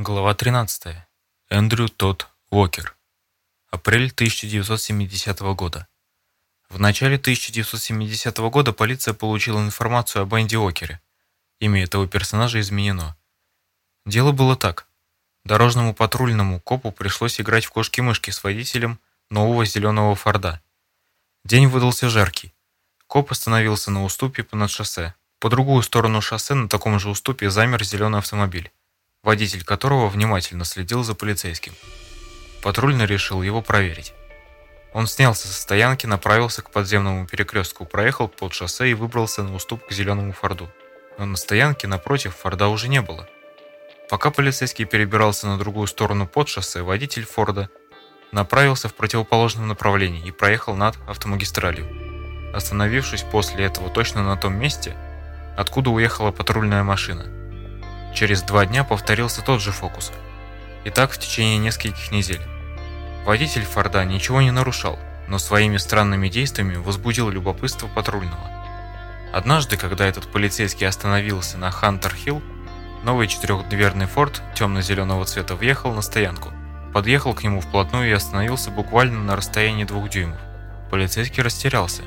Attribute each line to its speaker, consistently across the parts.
Speaker 1: Глава 13. Эндрю Тодд Уокер. Апрель 1970 года. В начале 1970 года полиция получила информацию об Энди Уокере. Имя этого персонажа изменено. Дело было так. Дорожному патрульному копу пришлось играть в кошки-мышки с водителем нового зеленого Форда. День выдался жаркий. Коп остановился на уступе над шоссе. По другую сторону шоссе на таком же уступе замер зеленый автомобиль водитель которого внимательно следил за полицейским. Патрульный решил его проверить. Он снялся со стоянки, направился к подземному перекрестку, проехал под шоссе и выбрался на уступ к зеленому Форду. Но на стоянке напротив Форда уже не было. Пока полицейский перебирался на другую сторону под шоссе, водитель Форда направился в противоположном направлении и проехал над автомагистралью, остановившись после этого точно на том месте, откуда уехала патрульная машина – Через два дня повторился тот же фокус. И так в течение нескольких недель. Водитель Форда ничего не нарушал, но своими странными действиями возбудил любопытство патрульного. Однажды, когда этот полицейский остановился на Хантер-Хилл, новый четырехдверный Форд темно-зеленого цвета въехал на стоянку, подъехал к нему вплотную и остановился буквально на расстоянии двух дюймов. Полицейский растерялся.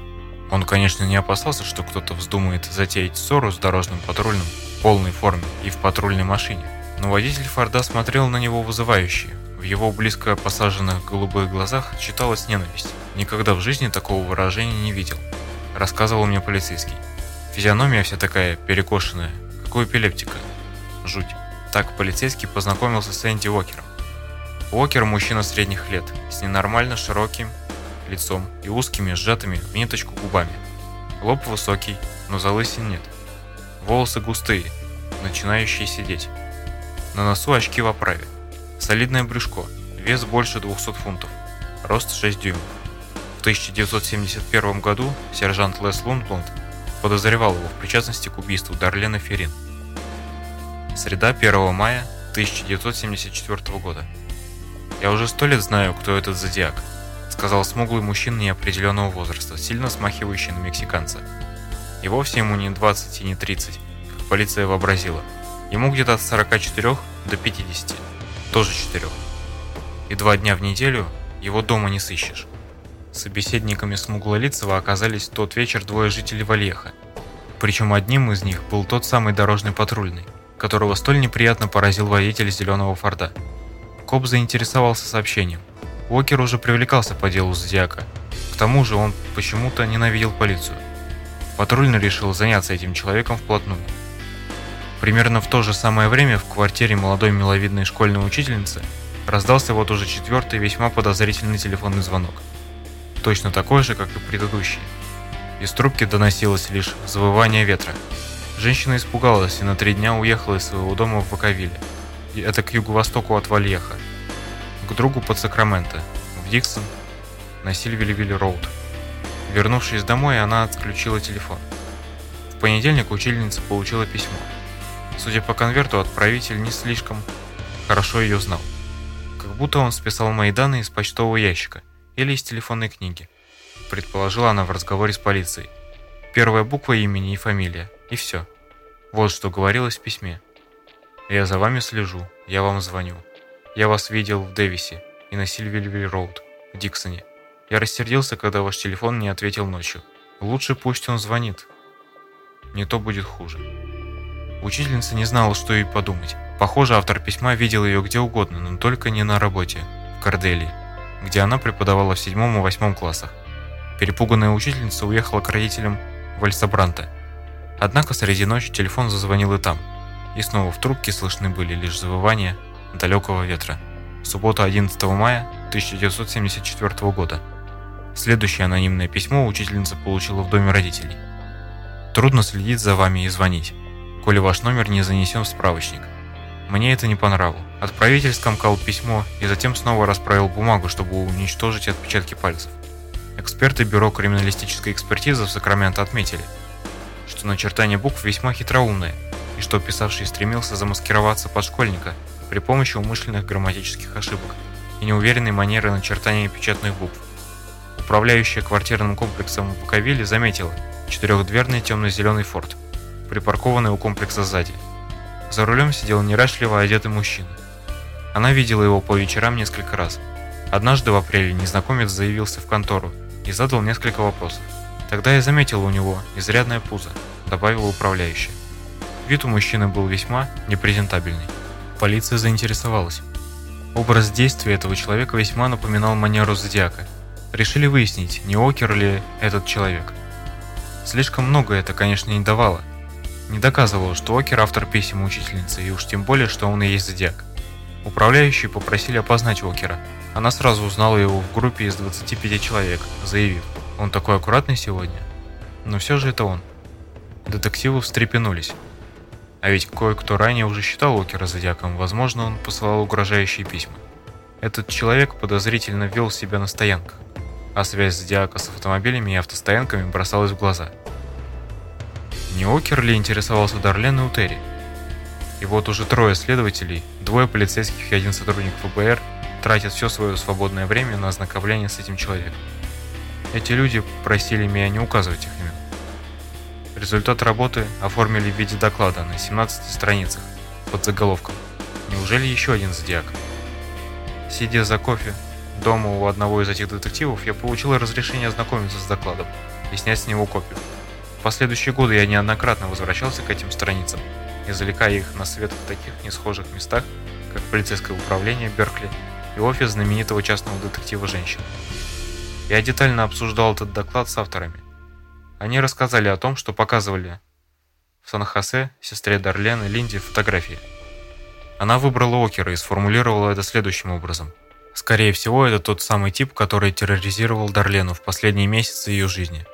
Speaker 1: Он, конечно, не опасался, что кто-то вздумает затеять ссору с дорожным патрульным, полной форме и в патрульной машине. Но водитель Форда смотрел на него вызывающе. В его близко посаженных голубых глазах читалась ненависть. Никогда в жизни такого выражения не видел. Рассказывал мне полицейский. Физиономия вся такая перекошенная, как у эпилептика. Жуть. Так полицейский познакомился с Энди Уокером. Уокер – мужчина средних лет, с ненормально широким лицом и узкими, сжатыми в ниточку губами. Лоб высокий, но залысин нет. Волосы густые, начинающие сидеть. На носу очки в оправе. Солидное брюшко, вес больше 200 фунтов, рост 6 дюймов. В 1971 году сержант Лес Лунблонд подозревал его в причастности к убийству Дарлена Ферин. Среда 1 мая 1974 года. «Я уже сто лет знаю, кто этот зодиак», сказал смуглый мужчина неопределенного возраста, сильно смахивающий на мексиканца. И вовсе ему не 20 и не 30, как полиция вообразила. Ему где-то от 44 до 50, тоже 4. И два дня в неделю его дома не сыщешь. Собеседниками Смуглолицева оказались в тот вечер двое жителей Вальеха. Причем одним из них был тот самый дорожный патрульный, которого столь неприятно поразил водитель зеленого Форда. Коп заинтересовался сообщением. Уокер уже привлекался по делу Зодиака. К тому же он почему-то ненавидел полицию. Патрульный решил заняться этим человеком вплотную. Примерно в то же самое время в квартире молодой миловидной школьной учительницы раздался вот уже четвертый весьма подозрительный телефонный звонок. Точно такой же, как и предыдущий. Из трубки доносилось лишь завывание ветра. Женщина испугалась и на три дня уехала из своего дома в Ваковиле. Это к юго-востоку от Вальеха. К другу под Сакраменто, в Диксон, на Сильвилли-Роуд. Вернувшись домой, она отключила телефон. В понедельник учительница получила письмо. Судя по конверту, отправитель не слишком хорошо ее знал. Как будто он списал мои данные из почтового ящика или из телефонной книги. Предположила она в разговоре с полицией. Первая буква имени и фамилия, и все. Вот что говорилось в письме. «Я за вами слежу, я вам звоню. Я вас видел в Дэвисе и на Сильвильвиль-Роуд в Диксоне. Я рассердился, когда ваш телефон не ответил ночью. Лучше пусть он звонит. Не то будет хуже. Учительница не знала, что ей подумать. Похоже, автор письма видел ее где угодно, но только не на работе, в Корделии, где она преподавала в седьмом и восьмом классах. Перепуганная учительница уехала к родителям в Альсабранте. Однако среди ночи телефон зазвонил и там. И снова в трубке слышны были лишь завывания далекого ветра. Суббота 11 мая 1974 года. Следующее анонимное письмо учительница получила в доме родителей. Трудно следить за вами и звонить, коли ваш номер не занесен в справочник. Мне это не по нраву. Отправитель скомкал письмо и затем снова расправил бумагу, чтобы уничтожить отпечатки пальцев. Эксперты Бюро криминалистической экспертизы в Сакраменто отметили, что начертание букв весьма хитроумное, и что писавший стремился замаскироваться под школьника при помощи умышленных грамматических ошибок и неуверенной манеры начертания печатных букв. Управляющая квартирным комплексом в Буковеле заметила четырехдверный темно-зеленый форт, припаркованный у комплекса сзади. За рулем сидел неряшливо одетый мужчина. Она видела его по вечерам несколько раз. Однажды в апреле незнакомец заявился в контору и задал несколько вопросов. Тогда я заметил у него изрядное пузо, добавила управляющая. Вид у мужчины был весьма непрезентабельный. Полиция заинтересовалась. Образ действия этого человека весьма напоминал манеру Зодиака. Решили выяснить, не Окер ли этот человек. Слишком много это, конечно, не давало. Не доказывало, что Окер автор писем учительницы, и уж тем более, что он и есть Зодиак. Управляющие попросили опознать Окера. Она сразу узнала его в группе из 25 человек, заявив, он такой аккуратный сегодня. Но все же это он. Детективы встрепенулись. А ведь кое-кто ранее уже считал Окера зодиаком, возможно, он посылал угрожающие письма. Этот человек подозрительно вел себя на стоянках, а связь зодиака с автомобилями и автостоянками бросалась в глаза. Не Окер ли интересовался Дарлен и Утери? И вот уже трое следователей, двое полицейских и один сотрудник ФБР тратят все свое свободное время на ознакомление с этим человеком. Эти люди просили меня не указывать их имен. Результат работы оформили в виде доклада на 17 страницах под заголовком «Неужели еще один зодиак?». Сидя за кофе дома у одного из этих детективов, я получил разрешение ознакомиться с докладом и снять с него копию. В последующие годы я неоднократно возвращался к этим страницам, извлекая их на свет в таких несхожих местах, как полицейское управление Беркли и офис знаменитого частного детектива женщин. Я детально обсуждал этот доклад с авторами – они рассказали о том, что показывали в Сан-Хосе сестре Дарлен и Линде фотографии. Она выбрала Окера и сформулировала это следующим образом. Скорее всего, это тот самый тип, который терроризировал Дарлену в последние месяцы ее жизни.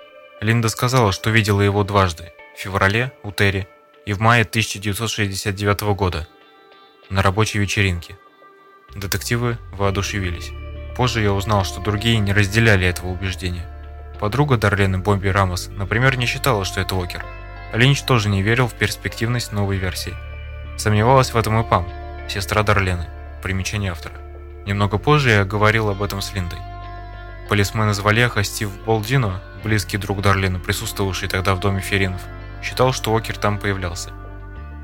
Speaker 1: Линда сказала, что видела его дважды – в феврале у Терри и в мае 1969 года на рабочей вечеринке. Детективы воодушевились. Позже я узнал, что другие не разделяли этого убеждения. Подруга Дарлены Бомби Рамос, например, не считала, что это Окер. Линч тоже не верил в перспективность новой версии. Сомневалась в этом и Пам, сестра Дарлены. Примечание автора. Немного позже я говорил об этом с Линдой. Полисмен из Валеха Стив Болдино, близкий друг Дарлены, присутствовавший тогда в доме Феринов, считал, что Окер там появлялся.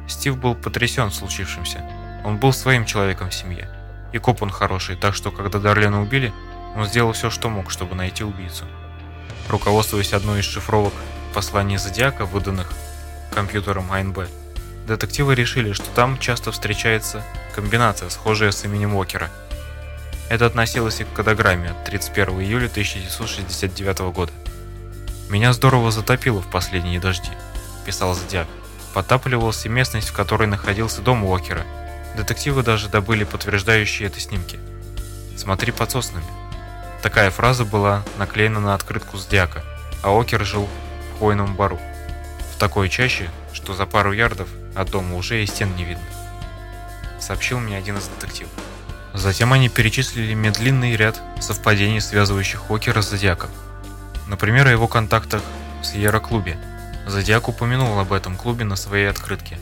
Speaker 1: Стив был потрясен случившимся. Он был своим человеком в семье. И коп он хороший, так что когда Дарлену убили, он сделал все, что мог, чтобы найти убийцу. Руководствуясь одной из шифровок посланий Зодиака, выданных компьютером АНБ, детективы решили, что там часто встречается комбинация, схожая с именем Уокера. Это относилось и к кодограмме от 31 июля 1969 года. «Меня здорово затопило в последние дожди», – писал Зодиак. Потапливалась и местность, в которой находился дом Уокера. Детективы даже добыли подтверждающие это снимки. «Смотри под соснами», Такая фраза была наклеена на открытку Зодиака, а Окер жил в хвойном бару. В такой чаще, что за пару ярдов от дома уже и стен не видно. Сообщил мне один из детективов. Затем они перечислили мне длинный ряд совпадений, связывающих Окера с Зодиаком. Например, о его контактах в Сьерра-клубе. Зодиак упомянул об этом клубе на своей открытке.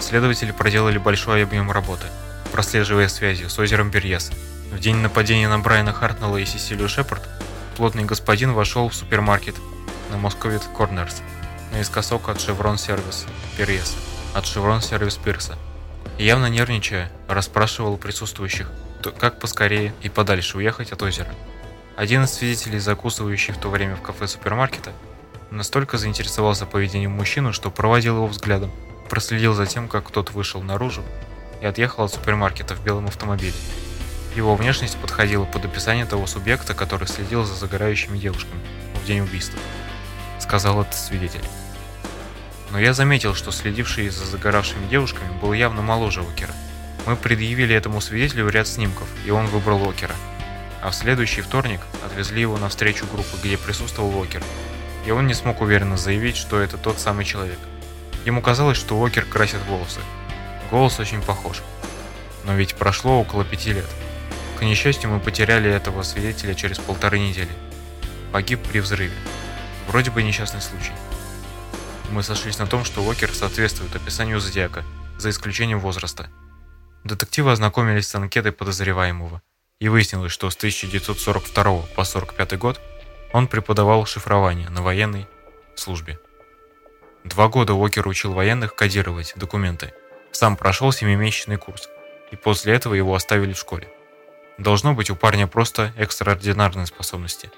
Speaker 1: Следователи проделали большой объем работы, прослеживая связи с озером Берьеса, в день нападения на Брайана Хартнелла и Сесилию Шепард плотный господин вошел в супермаркет на Московит Корнерс наискосок от Шеврон Сервис Пирьеса, от Шеврон Сервис Пирса. Явно нервничая, расспрашивал присутствующих, как поскорее и подальше уехать от озера. Один из свидетелей, закусывающий в то время в кафе супермаркета, настолько заинтересовался поведением мужчины, что проводил его взглядом, проследил за тем, как тот вышел наружу и отъехал от супермаркета в белом автомобиле. Его внешность подходила под описание того субъекта, который следил за загорающими девушками в день убийства, сказал этот свидетель. Но я заметил, что следивший за загоравшими девушками был явно моложе Окера. Мы предъявили этому свидетелю ряд снимков, и он выбрал Окера. А в следующий вторник отвезли его на встречу группы, где присутствовал Окер. И он не смог уверенно заявить, что это тот самый человек. Ему казалось, что Окер красит волосы. Голос очень похож. Но ведь прошло около пяти лет. К несчастью, мы потеряли этого свидетеля через полторы недели. Погиб при взрыве. Вроде бы несчастный случай. Мы сошлись на том, что Уокер соответствует описанию Зодиака, за исключением возраста. Детективы ознакомились с анкетой подозреваемого, и выяснилось, что с 1942 по 1945 год он преподавал шифрование на военной службе. Два года Уокер учил военных кодировать документы. Сам прошел семимесячный курс и после этого его оставили в школе. Должно быть у парня просто экстраординарные способности.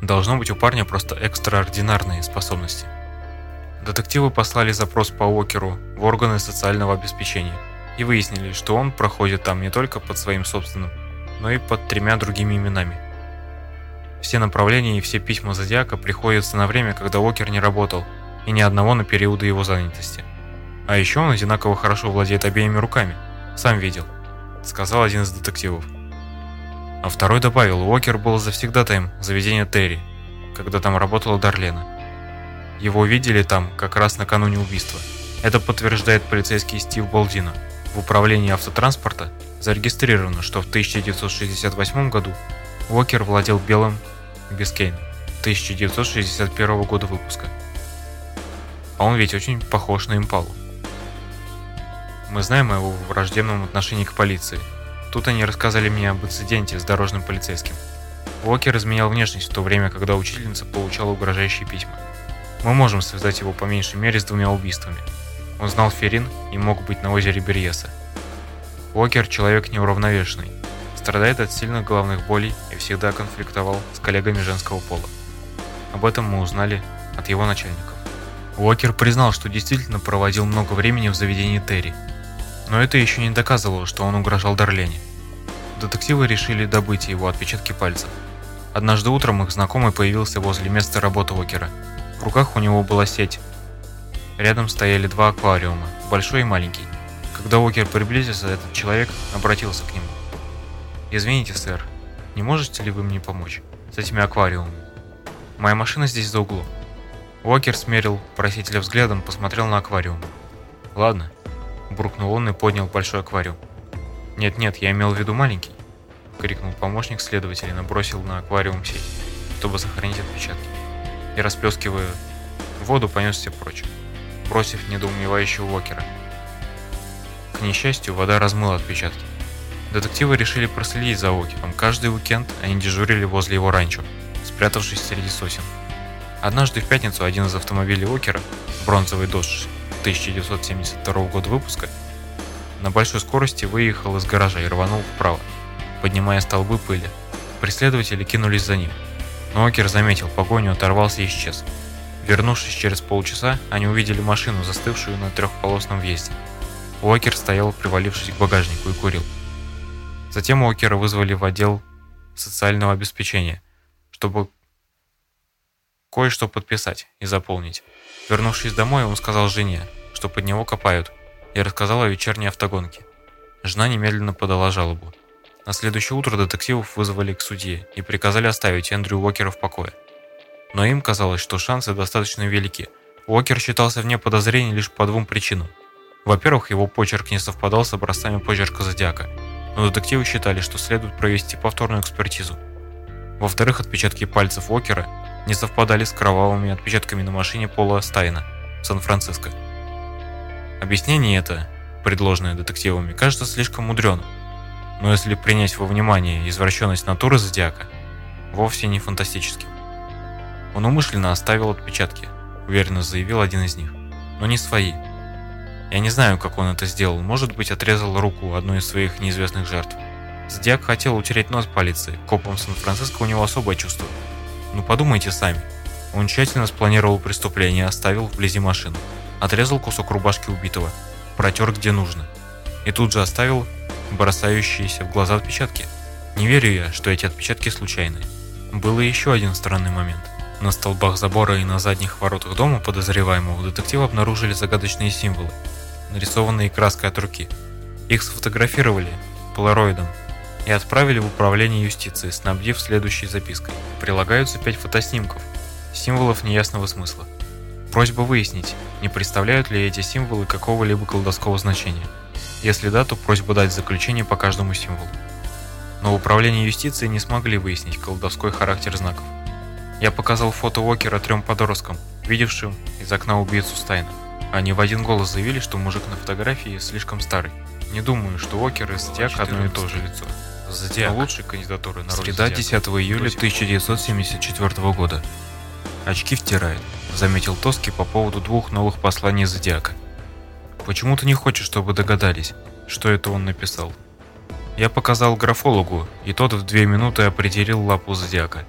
Speaker 1: Должно быть у парня просто экстраординарные способности. Детективы послали запрос по Уокеру в органы социального обеспечения и выяснили, что он проходит там не только под своим собственным, но и под тремя другими именами. Все направления и все письма Зодиака приходятся на время, когда Уокер не работал, и ни одного на периоды его занятости. А еще он одинаково хорошо владеет обеими руками. Сам видел, сказал один из детективов. А второй добавил, Уокер был завсегдатаем заведения Терри, когда там работала Дарлена. Его видели там как раз накануне убийства. Это подтверждает полицейский Стив Болдино. В управлении автотранспорта зарегистрировано, что в 1968 году Уокер владел белым Бискейн 1961 года выпуска. А он ведь очень похож на Импалу. Мы знаем о его враждебном отношении к полиции. Тут они рассказали мне об инциденте с дорожным полицейским. Уокер изменял внешность в то время, когда учительница получала угрожающие письма. Мы можем связать его по меньшей мере с двумя убийствами. Он знал Ферин и мог быть на озере Берьеса. Уокер – человек неуравновешенный, страдает от сильных головных болей и всегда конфликтовал с коллегами женского пола. Об этом мы узнали от его начальников. Уокер признал, что действительно проводил много времени в заведении Терри, но это еще не доказывало, что он угрожал Дарлене. Детективы решили добыть его отпечатки пальцев. Однажды утром их знакомый появился возле места работы Уокера. В руках у него была сеть. Рядом стояли два аквариума, большой и маленький. Когда Уокер приблизился, этот человек обратился к нему. «Извините, сэр, не можете ли вы мне помочь с этими аквариумами? Моя машина здесь за углом». Уокер смерил просителя взглядом, посмотрел на аквариум. «Ладно», – буркнул он и поднял большой аквариум. «Нет-нет, я имел в виду маленький», – крикнул помощник следователя и набросил на аквариум сеть, чтобы сохранить отпечатки. И расплескивая воду, понесся прочь, бросив недоумевающего Уокера. К несчастью, вода размыла отпечатки. Детективы решили проследить за Уокером. Каждый уикенд они дежурили возле его ранчо, спрятавшись среди сосен. Однажды в пятницу один из автомобилей Уокера, бронзовый Dodge 1972 года выпуска, на большой скорости выехал из гаража и рванул вправо, поднимая столбы пыли. Преследователи кинулись за ним. Но Уокер заметил погоню, оторвался и исчез. Вернувшись через полчаса, они увидели машину, застывшую на трехполосном въезде. Уокер стоял, привалившись к багажнику, и курил. Затем Уокера вызвали в отдел социального обеспечения, чтобы кое-что подписать и заполнить. Вернувшись домой, он сказал жене, что под него копают, и рассказал о вечерней автогонке. Жена немедленно подала жалобу. На следующее утро детективов вызвали к судье и приказали оставить Эндрю Уокера в покое. Но им казалось, что шансы достаточно велики. Уокер считался вне подозрений лишь по двум причинам. Во-первых, его почерк не совпадал с образцами почерка Зодиака, но детективы считали, что следует провести повторную экспертизу. Во-вторых, отпечатки пальцев Уокера не совпадали с кровавыми отпечатками на машине Пола Стайна в Сан-Франциско. Объяснение это, предложенное детективами, кажется слишком мудреным, но если принять во внимание извращенность натуры Зодиака, вовсе не фантастическим. Он умышленно оставил отпечатки, уверенно заявил один из них, но не свои. Я не знаю, как он это сделал, может быть отрезал руку одной из своих неизвестных жертв. Зодиак хотел утереть нос полиции, копам Сан-Франциско у него особое чувство – ну подумайте сами. Он тщательно спланировал преступление оставил вблизи машину. Отрезал кусок рубашки убитого, протер где нужно. И тут же оставил бросающиеся в глаза отпечатки. Не верю я, что эти отпечатки случайные. Был и еще один странный момент. На столбах забора и на задних воротах дома подозреваемого детектива обнаружили загадочные символы, нарисованные краской от руки. Их сфотографировали полароидом и отправили в управление юстиции, снабдив следующей запиской. Прилагаются пять фотоснимков, символов неясного смысла. Просьба выяснить, не представляют ли эти символы какого-либо колдовского значения. Если да, то просьба дать заключение по каждому символу. Но в управлении юстиции не смогли выяснить колдовской характер знаков. Я показал фото Уокера трем подросткам, видевшим из окна убийцу Стайна. Они в один голос заявили, что мужик на фотографии слишком старый. Не думаю, что Уокер и Стяг одно и то же лицо. Зодиак. лучшей кандидатуры на Среда 10 июля 1974 года. Очки втирает, заметил Тоски по поводу двух новых посланий Зодиака. Почему ты не хочешь, чтобы догадались, что это он написал? Я показал графологу, и тот в две минуты определил лапу зодиака.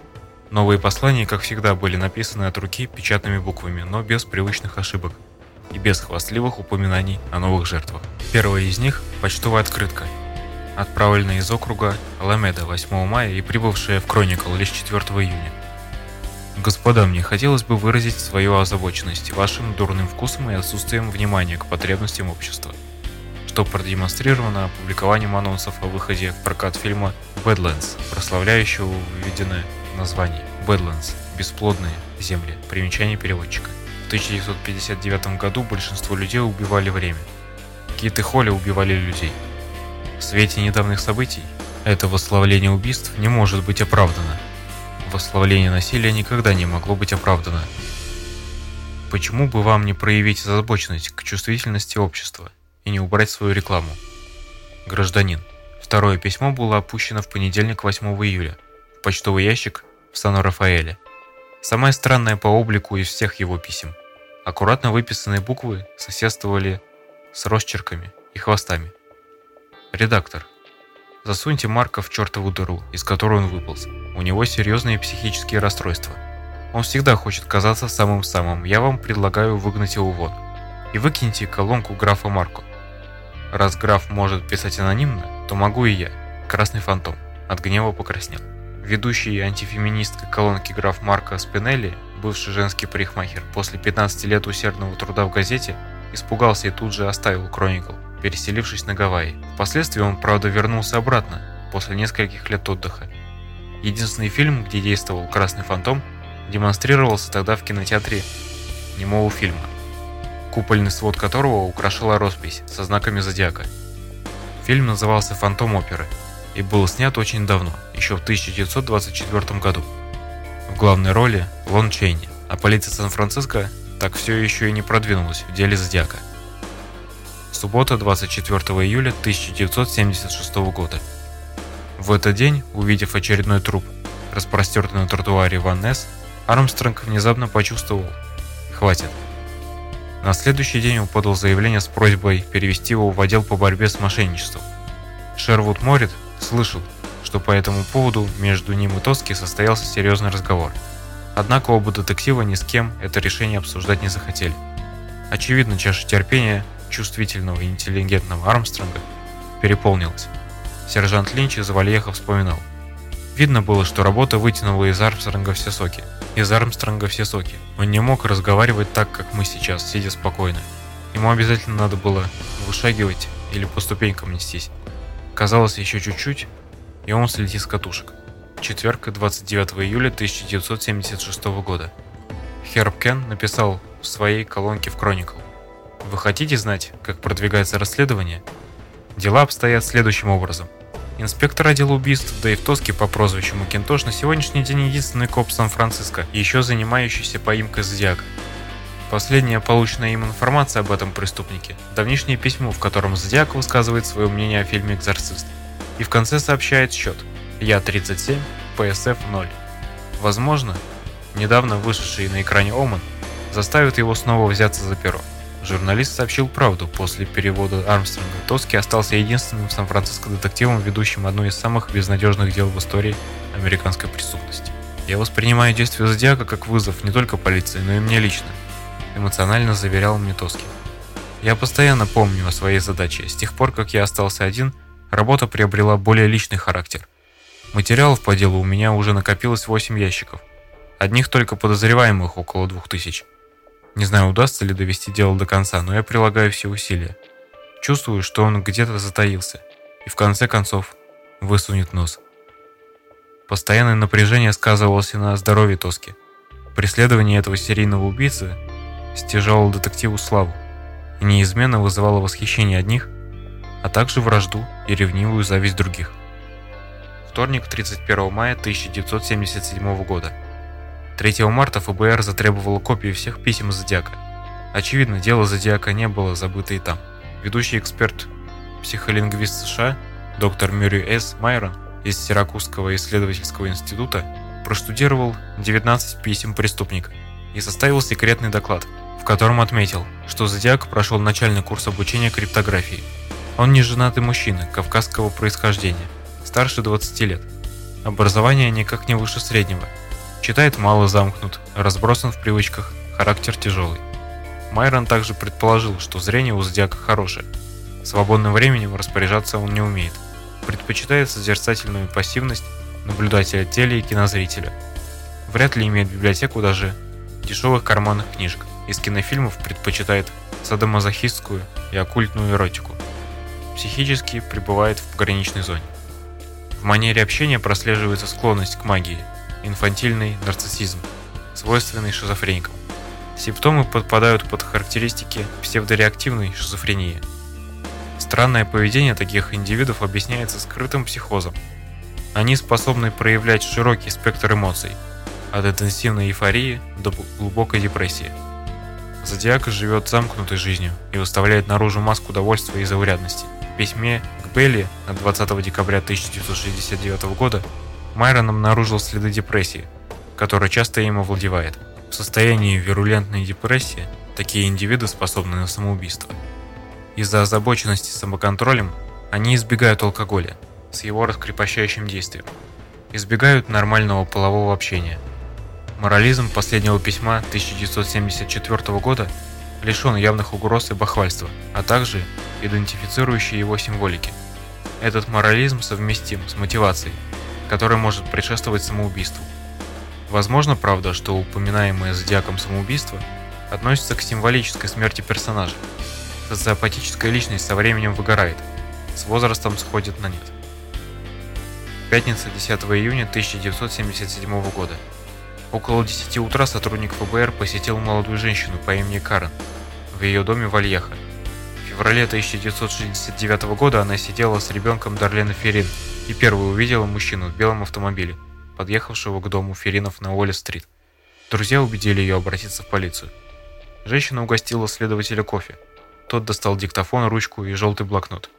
Speaker 1: Новые послания, как всегда, были написаны от руки печатными буквами, но без привычных ошибок и без хвастливых упоминаний о новых жертвах. Первая из них – почтовая открытка, отправленная из округа Аламеда 8 мая и прибывшая в Кроникл лишь 4 июня. Господа, мне хотелось бы выразить свою озабоченность вашим дурным вкусом и отсутствием внимания к потребностям общества, что продемонстрировано опубликованием анонсов о выходе в прокат фильма «Badlands», прославляющего выведенное название «Badlands» – «Бесплодные земли», примечание переводчика. В 1959 году большинство людей убивали время. Кит и Холли убивали людей. В свете недавних событий это восславление убийств не может быть оправдано – восславление насилия никогда не могло быть оправдано. Почему бы вам не проявить озабоченность к чувствительности общества и не убрать свою рекламу? Гражданин. Второе письмо было опущено в понедельник 8 июля в почтовый ящик в Сан-Рафаэле. Самое странное по облику из всех его писем. Аккуратно выписанные буквы соседствовали с росчерками и хвостами. Редактор. Засуньте Марка в чертову дыру, из которой он выполз. У него серьезные психические расстройства. Он всегда хочет казаться самым-самым. Я вам предлагаю выгнать его вон. И выкиньте колонку графа Марко. Раз граф может писать анонимно, то могу и я. Красный фантом. От гнева покраснел. Ведущий антифеминисткой колонки граф Марко Спинелли, бывший женский парикмахер, после 15 лет усердного труда в газете, испугался и тут же оставил Кроникл переселившись на Гавайи. Впоследствии он, правда, вернулся обратно, после нескольких лет отдыха. Единственный фильм, где действовал «Красный фантом», демонстрировался тогда в кинотеатре немого фильма, купольный свод которого украшала роспись со знаками зодиака. Фильм назывался «Фантом оперы» и был снят очень давно, еще в 1924 году. В главной роли Лон Чейни, а полиция Сан-Франциско так все еще и не продвинулась в деле зодиака. Суббота, 24 июля 1976 года. В этот день, увидев очередной труп, распростертый на тротуаре Ван Несс, Армстронг внезапно почувствовал «хватит». На следующий день он подал заявление с просьбой перевести его в отдел по борьбе с мошенничеством. Шервуд Морит слышал, что по этому поводу между ним и Тоски состоялся серьезный разговор. Однако оба детектива ни с кем это решение обсуждать не захотели. Очевидно, чаша терпения чувствительного и интеллигентного Армстронга переполнилась. Сержант Линч из Вальеха вспоминал. Видно было, что работа вытянула из Армстронга все соки. Из Армстронга все соки. Он не мог разговаривать так, как мы сейчас, сидя спокойно. Ему обязательно надо было вышагивать или по ступенькам нестись. Казалось, еще чуть-чуть, и он слетит с катушек. Четверг, 29 июля 1976 года. Херб Кен написал в своей колонке в Chronicle. Вы хотите знать, как продвигается расследование? Дела обстоят следующим образом. Инспектор отдела убийств Дэйв Тоски по прозвищу Макинтош на сегодняшний день единственный коп Сан-Франциско, еще занимающийся поимкой Зодиака. Последняя полученная им информация об этом преступнике – давнишнее письмо, в котором Зодиак высказывает свое мнение о фильме «Экзорцист». И в конце сообщает счет – Я-37, ПСФ 0. Возможно, недавно вышедший на экране Оман заставит его снова взяться за перо. Журналист сообщил правду. После перевода Армстронга Тоски остался единственным Сан-Франциско детективом, ведущим одно из самых безнадежных дел в истории американской преступности. Я воспринимаю действия Зодиака как вызов не только полиции, но и мне лично, эмоционально заверял мне Тоски. Я постоянно помню о своей задаче. С тех пор, как я остался один, работа приобрела более личный характер. Материалов по делу у меня уже накопилось 8 ящиков. Одних только подозреваемых около 2000. Не знаю, удастся ли довести дело до конца, но я прилагаю все усилия. Чувствую, что он где-то затаился и в конце концов высунет нос. Постоянное напряжение сказывалось и на здоровье Тоски. Преследование этого серийного убийцы стяжало детективу славу и неизменно вызывало восхищение одних, а также вражду и ревнивую зависть других. Вторник, 31 мая 1977 года. 3 марта ФБР затребовало копии всех писем Зодиака. Очевидно, дело Зодиака не было забыто и там. Ведущий эксперт, психолингвист США, доктор Мюррей С. Майрон из Сиракузского исследовательского института проштудировал 19 писем преступника и составил секретный доклад, в котором отметил, что Зодиак прошел начальный курс обучения криптографии. Он не женатый мужчина, кавказского происхождения, старше 20 лет. Образование никак не выше среднего. Читает мало замкнут, разбросан в привычках, характер тяжелый. Майрон также предположил, что зрение у Зодиака хорошее. Свободным временем распоряжаться он не умеет. Предпочитает созерцательную пассивность наблюдателя теле и кинозрителя. Вряд ли имеет библиотеку даже дешевых карманных книжек. Из кинофильмов предпочитает садомазохистскую и оккультную эротику. Психически пребывает в пограничной зоне. В манере общения прослеживается склонность к магии, инфантильный нарциссизм, свойственный шизофреникам. Симптомы подпадают под характеристики псевдореактивной шизофрении. Странное поведение таких индивидов объясняется скрытым психозом. Они способны проявлять широкий спектр эмоций, от интенсивной эйфории до глубокой депрессии. Зодиак живет замкнутой жизнью и выставляет наружу маску удовольствия и заурядности. В письме к Белли от 20 декабря 1969 года Майрон обнаружил следы депрессии, которая часто им овладевает. В состоянии вирулентной депрессии такие индивиды способны на самоубийство. Из-за озабоченности самоконтролем они избегают алкоголя с его раскрепощающим действием, избегают нормального полового общения. Морализм последнего письма 1974 года лишен явных угроз и бахвальства, а также идентифицирующей его символики. Этот морализм совместим с мотивацией, которая может предшествовать самоубийству. Возможно, правда, что упоминаемое зодиаком самоубийство относится к символической смерти персонажа. Социопатическая личность со временем выгорает, с возрастом сходит на нет. Пятница 10 июня 1977 года. Около 10 утра сотрудник ФБР посетил молодую женщину по имени Карен в ее доме в Альяхо. В феврале 1969 года она сидела с ребенком Дарлена Ферин и первой увидела мужчину в белом автомобиле – подъехавшего к дому Феринов на Уолл-стрит. Друзья убедили ее обратиться в полицию. Женщина угостила следователя кофе. Тот достал диктофон, ручку и желтый блокнот.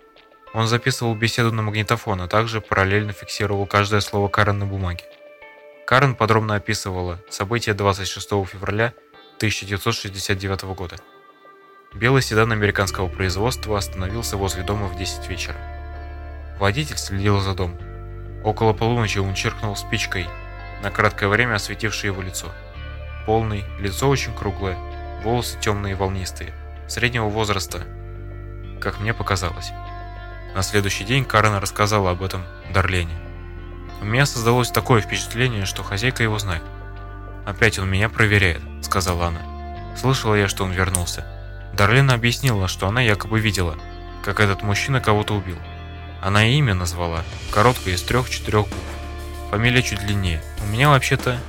Speaker 1: Он записывал беседу на магнитофон, а также параллельно фиксировал каждое слово Карен на бумаге. Карен подробно описывала события 26 февраля 1969 года. Белый седан американского производства остановился возле дома в 10 вечера. Водитель следил за домом. Около полуночи он черкнул спичкой, на краткое время осветившее его лицо. Полный, лицо очень круглое, волосы темные и волнистые, среднего возраста, как мне показалось. На следующий день Карен рассказала об этом Дарлене. У меня создалось такое впечатление, что хозяйка его знает. «Опять он меня проверяет», — сказала она. Слышала я, что он вернулся. Дарлена объяснила, что она якобы видела, как этот мужчина кого-то убил. Она имя назвала, короткое из трех-четырех букв. Фамилия чуть длиннее. У меня вообще-то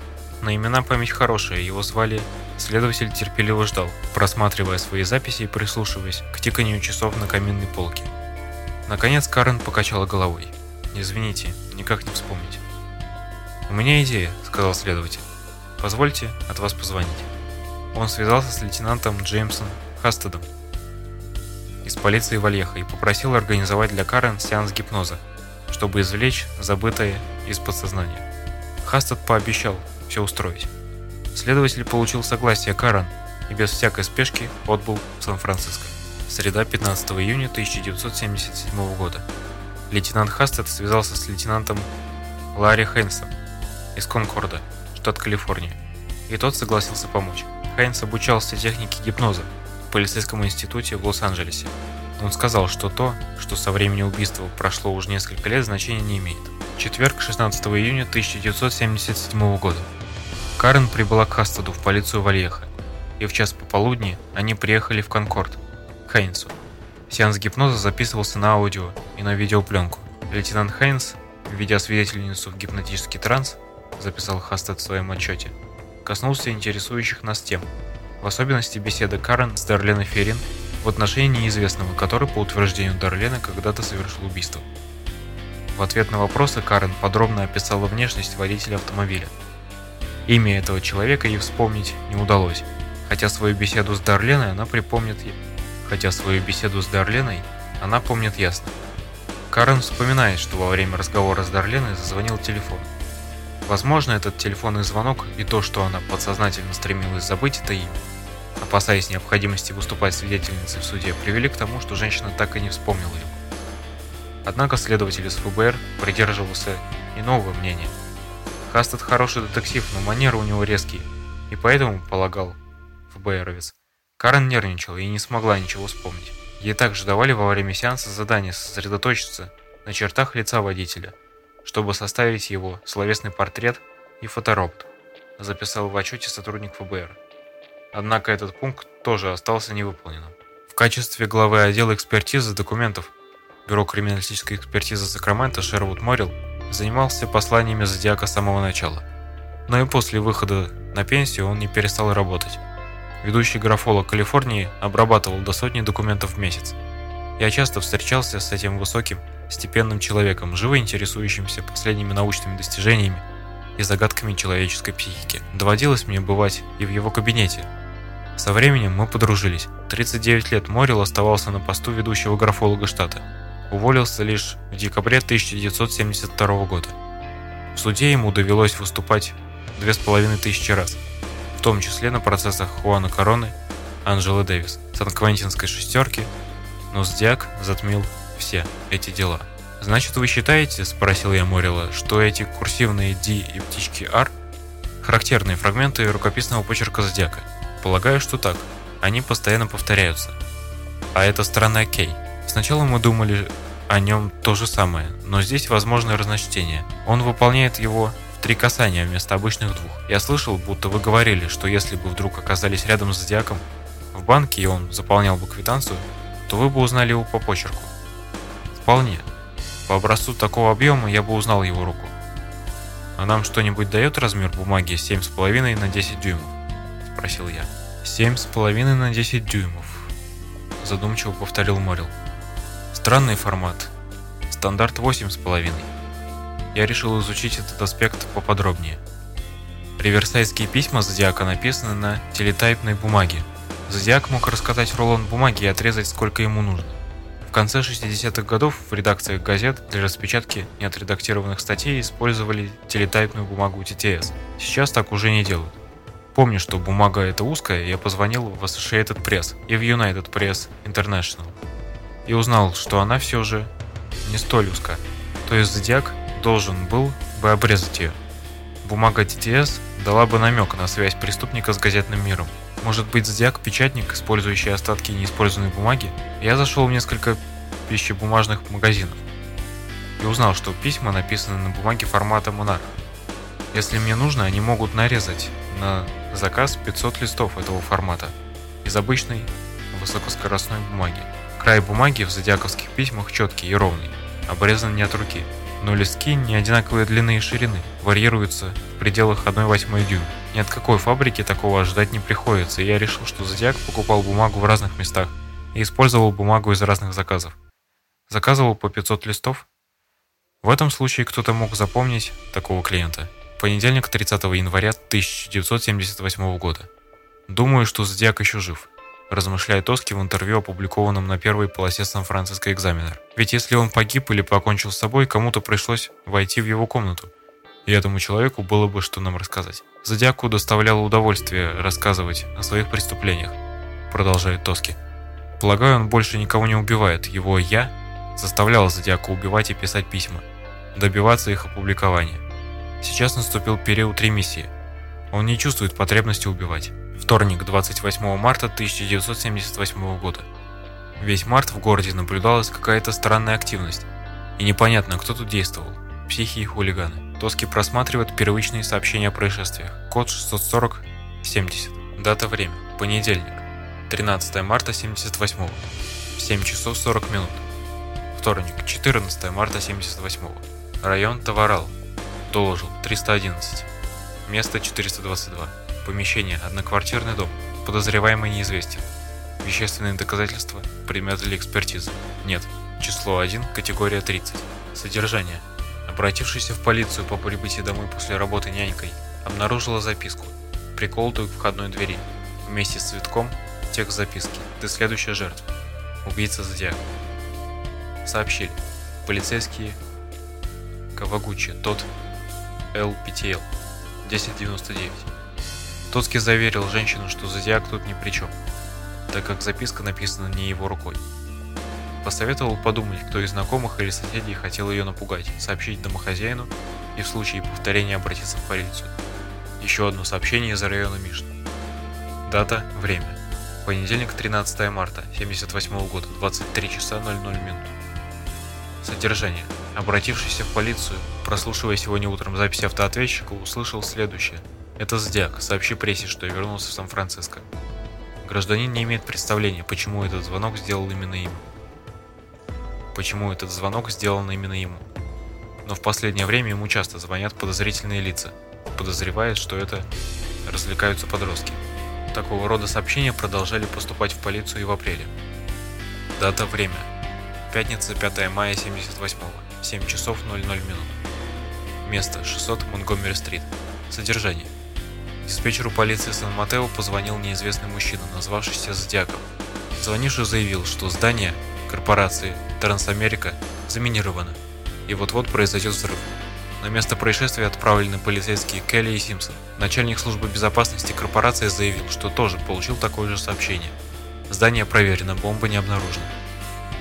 Speaker 1: на имена память хорошая, его звали... Следователь терпеливо ждал, просматривая свои записи и прислушиваясь к тиканью часов на каминной полке. Наконец Карен покачала головой. «Извините, никак не вспомнить». «У меня идея», — сказал следователь. «Позвольте от вас позвонить». Он связался с лейтенантом Джеймсом Хастедом, из полиции Вальеха и попросил организовать для Карен сеанс гипноза, чтобы извлечь забытое из подсознания. Хастед пообещал все устроить. Следователь получил согласие Карен и без всякой спешки отбыл в Сан-Франциско. Среда 15 июня 1977 года. Лейтенант Хастед связался с лейтенантом Ларри Хейнсом из Конкорда, штат Калифорния, и тот согласился помочь. Хайнс обучался технике гипноза полицейском институте в Лос-Анджелесе. Он сказал, что то, что со времени убийства прошло уже несколько лет, значения не имеет. Четверг, 16 июня 1977 года. Карен прибыла к Хастеду в полицию Вальеха, и в час пополудни они приехали в Конкорд, к Хайнсу. Сеанс гипноза записывался на аудио и на видеопленку. Лейтенант Хайнс, введя свидетельницу в гипнотический транс, записал Хастед в своем отчете, коснулся интересующих нас тем, в особенности беседа Карен с Дарленой Ферин в отношении неизвестного, который, по утверждению Дарлена, когда-то совершил убийство. В ответ на вопросы Карен подробно описала внешность водителя автомобиля. Имя этого человека ей вспомнить не удалось, хотя свою беседу с Дарленой она припомнит хотя свою беседу с Дарленой она помнит ясно. Карен вспоминает, что во время разговора с Дарленой зазвонил телефон. Возможно, этот телефонный звонок и то, что она подсознательно стремилась забыть это имя, опасаясь необходимости выступать свидетельницей в суде, привели к тому, что женщина так и не вспомнила его. Однако следователь из ФБР придерживался иного мнения. Хастед хороший детектив, но манеры у него резкие, и поэтому, полагал ФБРовец, Карен нервничала и не смогла ничего вспомнить. Ей также давали во время сеанса задание сосредоточиться на чертах лица водителя, чтобы составить его словесный портрет и фоторобот, записал в отчете сотрудник ФБР. Однако этот пункт тоже остался невыполненным. В качестве главы отдела экспертизы документов Бюро криминалистической экспертизы Сакрамента Шервуд Моррил занимался посланиями Зодиака с самого начала. Но и после выхода на пенсию он не перестал работать. Ведущий графолог Калифорнии обрабатывал до сотни документов в месяц. Я часто встречался с этим высоким, степенным человеком, живо интересующимся последними научными достижениями и загадками человеческой психики. Доводилось мне бывать и в его кабинете. Со временем мы подружились. 39 лет Морил оставался на посту ведущего графолога штата уволился лишь в декабре 1972 года. В суде ему довелось выступать 2500 раз, в том числе на процессах Хуана Короны, Анжелы Дэвис, Сан-Квентинской шестерки, но Зодиак затмил все эти дела. «Значит, вы считаете, — спросил я Морила, — что эти курсивные D и птички R — характерные фрагменты рукописного почерка Зодиака? Полагаю, что так. Они постоянно повторяются. А это сторона K. Сначала мы думали о нем то же самое, но здесь возможно разночтение. Он выполняет его в три касания вместо обычных двух. Я слышал, будто вы говорили, что если бы вдруг оказались рядом с Зодиаком в банке и он заполнял бы квитанцию, то вы бы узнали его по почерку. Вполне. По образцу такого объема я бы узнал его руку. А нам что-нибудь дает размер бумаги 7,5 на 10 дюймов? Спросил я. 7,5 на 10 дюймов. Задумчиво повторил Морил. Странный формат. Стандарт 8,5. Я решил изучить этот аспект поподробнее. Реверсайские письма Зодиака написаны на телетайпной бумаге. Зодиак мог раскатать рулон бумаги и отрезать сколько ему нужно. В конце 60-х годов в редакциях газет для распечатки неотредактированных статей использовали телетайпную бумагу TTS. Сейчас так уже не делают. Помню, что бумага эта узкая, я позвонил в Associated Press и в United Press International и узнал, что она все же не столь узка, то есть Зодиак должен был бы обрезать ее. Бумага TTS дала бы намек на связь преступника с газетным миром. Может быть, Зодиак – печатник, использующий остатки неиспользованной бумаги? Я зашел в несколько пищебумажных магазинов и узнал, что письма написаны на бумаге формата Monarch. Если мне нужно, они могут нарезать на заказ 500 листов этого формата из обычной высокоскоростной бумаги. Край бумаги в зодиаковских письмах четкий и ровный, обрезан не от руки, но листки не одинаковой длины и ширины, варьируются в пределах 1,8 дюйма. Ни от какой фабрики такого ожидать не приходится, и я решил, что Зодиак покупал бумагу в разных местах и использовал бумагу из разных заказов. Заказывал по 500 листов. В этом случае кто-то мог запомнить такого клиента. Понедельник, 30 января 1978 года. Думаю, что Зодиак еще жив размышляет Оски в интервью, опубликованном на первой полосе Сан-Франциско Экзаменер. Ведь если он погиб или покончил с собой, кому-то пришлось войти в его комнату. И этому человеку было бы что нам рассказать. Зодиаку доставляло удовольствие рассказывать о своих преступлениях, продолжает Тоски. Полагаю, он больше никого не убивает. Его «я» заставлял Зодиаку убивать и писать письма, добиваться их опубликования. Сейчас наступил период ремиссии. Он не чувствует потребности убивать. Вторник, 28 марта 1978 года. Весь март в городе наблюдалась какая-то странная активность. И непонятно, кто тут действовал. Психи и хулиганы. Тоски просматривают первичные сообщения о происшествиях. Код 640-70. Дата время. Понедельник. 13 марта 78 в 7 часов 40 минут. Вторник, 14 марта 78 Район Таварал. Доложил 311. Место 422. Помещение – одноквартирный дом. Подозреваемый неизвестен. Вещественные доказательства, предметы для экспертизы. Нет. Число 1, категория 30. Содержание. Обратившийся в полицию по прибытии домой после работы нянькой, обнаружила записку, приколотую к входной двери. Вместе с цветком текст записки. Ты следующая жертва. Убийца Зодиак. Сообщили. Полицейские Кавагучи, тот ЛПТЛ. 1099. Тоски заверил женщину, что Зодиак тут ни при чем, так как записка написана не его рукой. Посоветовал подумать, кто из знакомых или соседей хотел ее напугать, сообщить домохозяину и в случае повторения обратиться в полицию. Еще одно сообщение из района Мишна. Дата, время. Понедельник, 13 марта, 78 года, 23 часа 00 минут. Содержание. Обратившийся в полицию, прослушивая сегодня утром запись автоответчика, услышал следующее. Это Зодиак, сообщи прессе, что я вернулся в Сан-Франциско. Гражданин не имеет представления, почему этот звонок сделал именно ему. Почему этот звонок сделан именно ему. Но в последнее время ему часто звонят подозрительные лица. Подозревает, что это развлекаются подростки. Такого рода сообщения продолжали поступать в полицию и в апреле. Дата, время. Пятница, 5 мая 78 7 часов 00 минут. Место 600 Монгомери-стрит. Содержание. Диспетчеру полиции Сан-Матео позвонил неизвестный мужчина, назвавшийся Зодиаком. Звонивший заявил, что здание корпорации Трансамерика заминировано, и вот-вот произойдет взрыв. На место происшествия отправлены полицейские Келли и Симпсон. Начальник службы безопасности корпорации заявил, что тоже получил такое же сообщение. Здание проверено, бомба не обнаружена.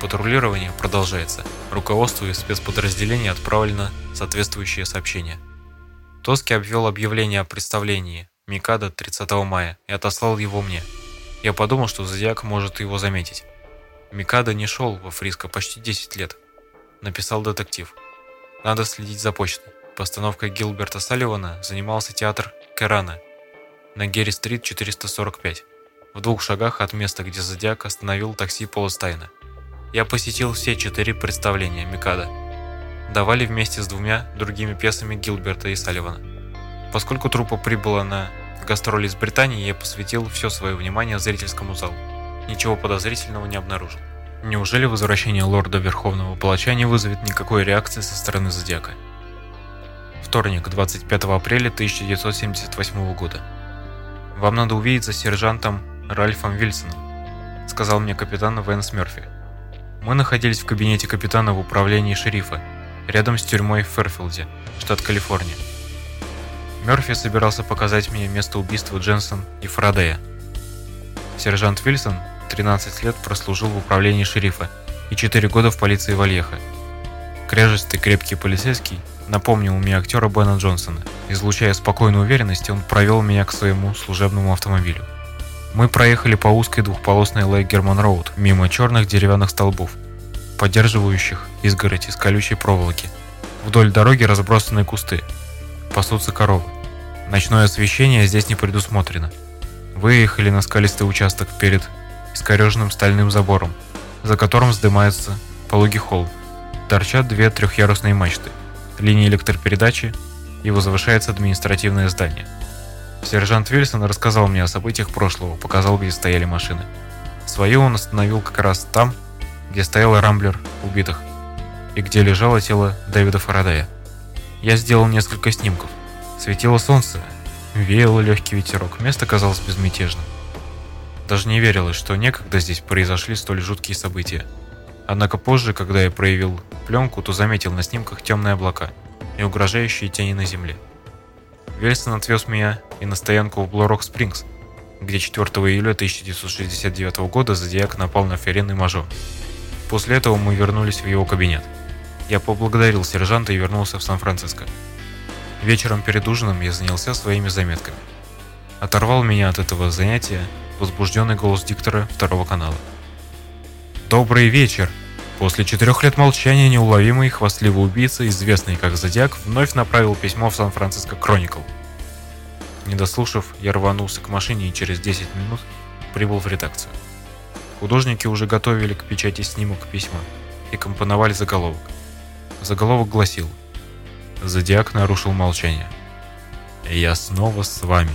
Speaker 1: Патрулирование продолжается. Руководству и спецподразделению отправлено соответствующее сообщение. Тоски обвел объявление о представлении Микада 30 мая и отослал его мне. Я подумал, что Зодиак может его заметить. Микада не шел во Фриско почти 10 лет. Написал детектив. Надо следить за почтой. Постановкой Гилберта Салливана занимался театр Керана на Герри-стрит 445, в двух шагах от места, где Зодиак остановил такси Пола Стайна. Я посетил все четыре представления Микада. Давали вместе с двумя другими пьесами Гилберта и Салливана. Поскольку труппа прибыла на гастроли из Британии, я посвятил все свое внимание зрительскому залу. Ничего подозрительного не обнаружил. Неужели возвращение лорда Верховного Палача не вызовет никакой реакции со стороны Зодиака? Вторник, 25 апреля 1978 года. «Вам надо увидеться с сержантом Ральфом Вильсоном», сказал мне капитан Вэнс Мерфи. Мы находились в кабинете капитана в управлении шерифа, рядом с тюрьмой в Ферфилде, штат Калифорния. Мерфи собирался показать мне место убийства Дженсон и Фарадея. Сержант Вильсон 13 лет прослужил в управлении шерифа и 4 года в полиции Вальеха. Кряжестый крепкий полицейский напомнил мне актера Бена Джонсона. Излучая спокойную уверенность, он провел меня к своему служебному автомобилю. Мы проехали по узкой двухполосной Лейгерман Роуд мимо черных деревянных столбов, поддерживающих изгородь из колючей проволоки. Вдоль дороги разбросаны кусты. Пасутся коровы. Ночное освещение здесь не предусмотрено. Выехали на скалистый участок перед искореженным стальным забором, за которым вздымается пологий холм. Торчат две трехъярусные мачты, линии электропередачи и возвышается административное здание – Сержант Вильсон рассказал мне о событиях прошлого, показал, где стояли машины. Свою он остановил как раз там, где стоял Рамблер убитых, и где лежало тело Дэвида Фарадея. Я сделал несколько снимков. Светило солнце, веял легкий ветерок, место казалось безмятежным. Даже не верилось, что некогда здесь произошли столь жуткие события. Однако позже, когда я проявил пленку, то заметил на снимках темные облака и угрожающие тени на земле. Вельсон отвез меня и на стоянку в Блорок Спрингс, где 4 июля 1969 года Зодиак напал на Ферен и Мажо. После этого мы вернулись в его кабинет. Я поблагодарил сержанта и вернулся в Сан-Франциско. Вечером перед ужином я занялся своими заметками. Оторвал меня от этого занятия возбужденный голос диктора второго канала. «Добрый вечер!» После четырех лет молчания неуловимый хвастливый убийца, известный как Зодиак, вновь направил письмо в Сан-Франциско Кроникл. Не дослушав, я рванулся к машине и через 10 минут прибыл в редакцию. Художники уже готовили к печати снимок письма и компоновали заголовок. Заголовок гласил «Зодиак нарушил молчание. Я снова с вами».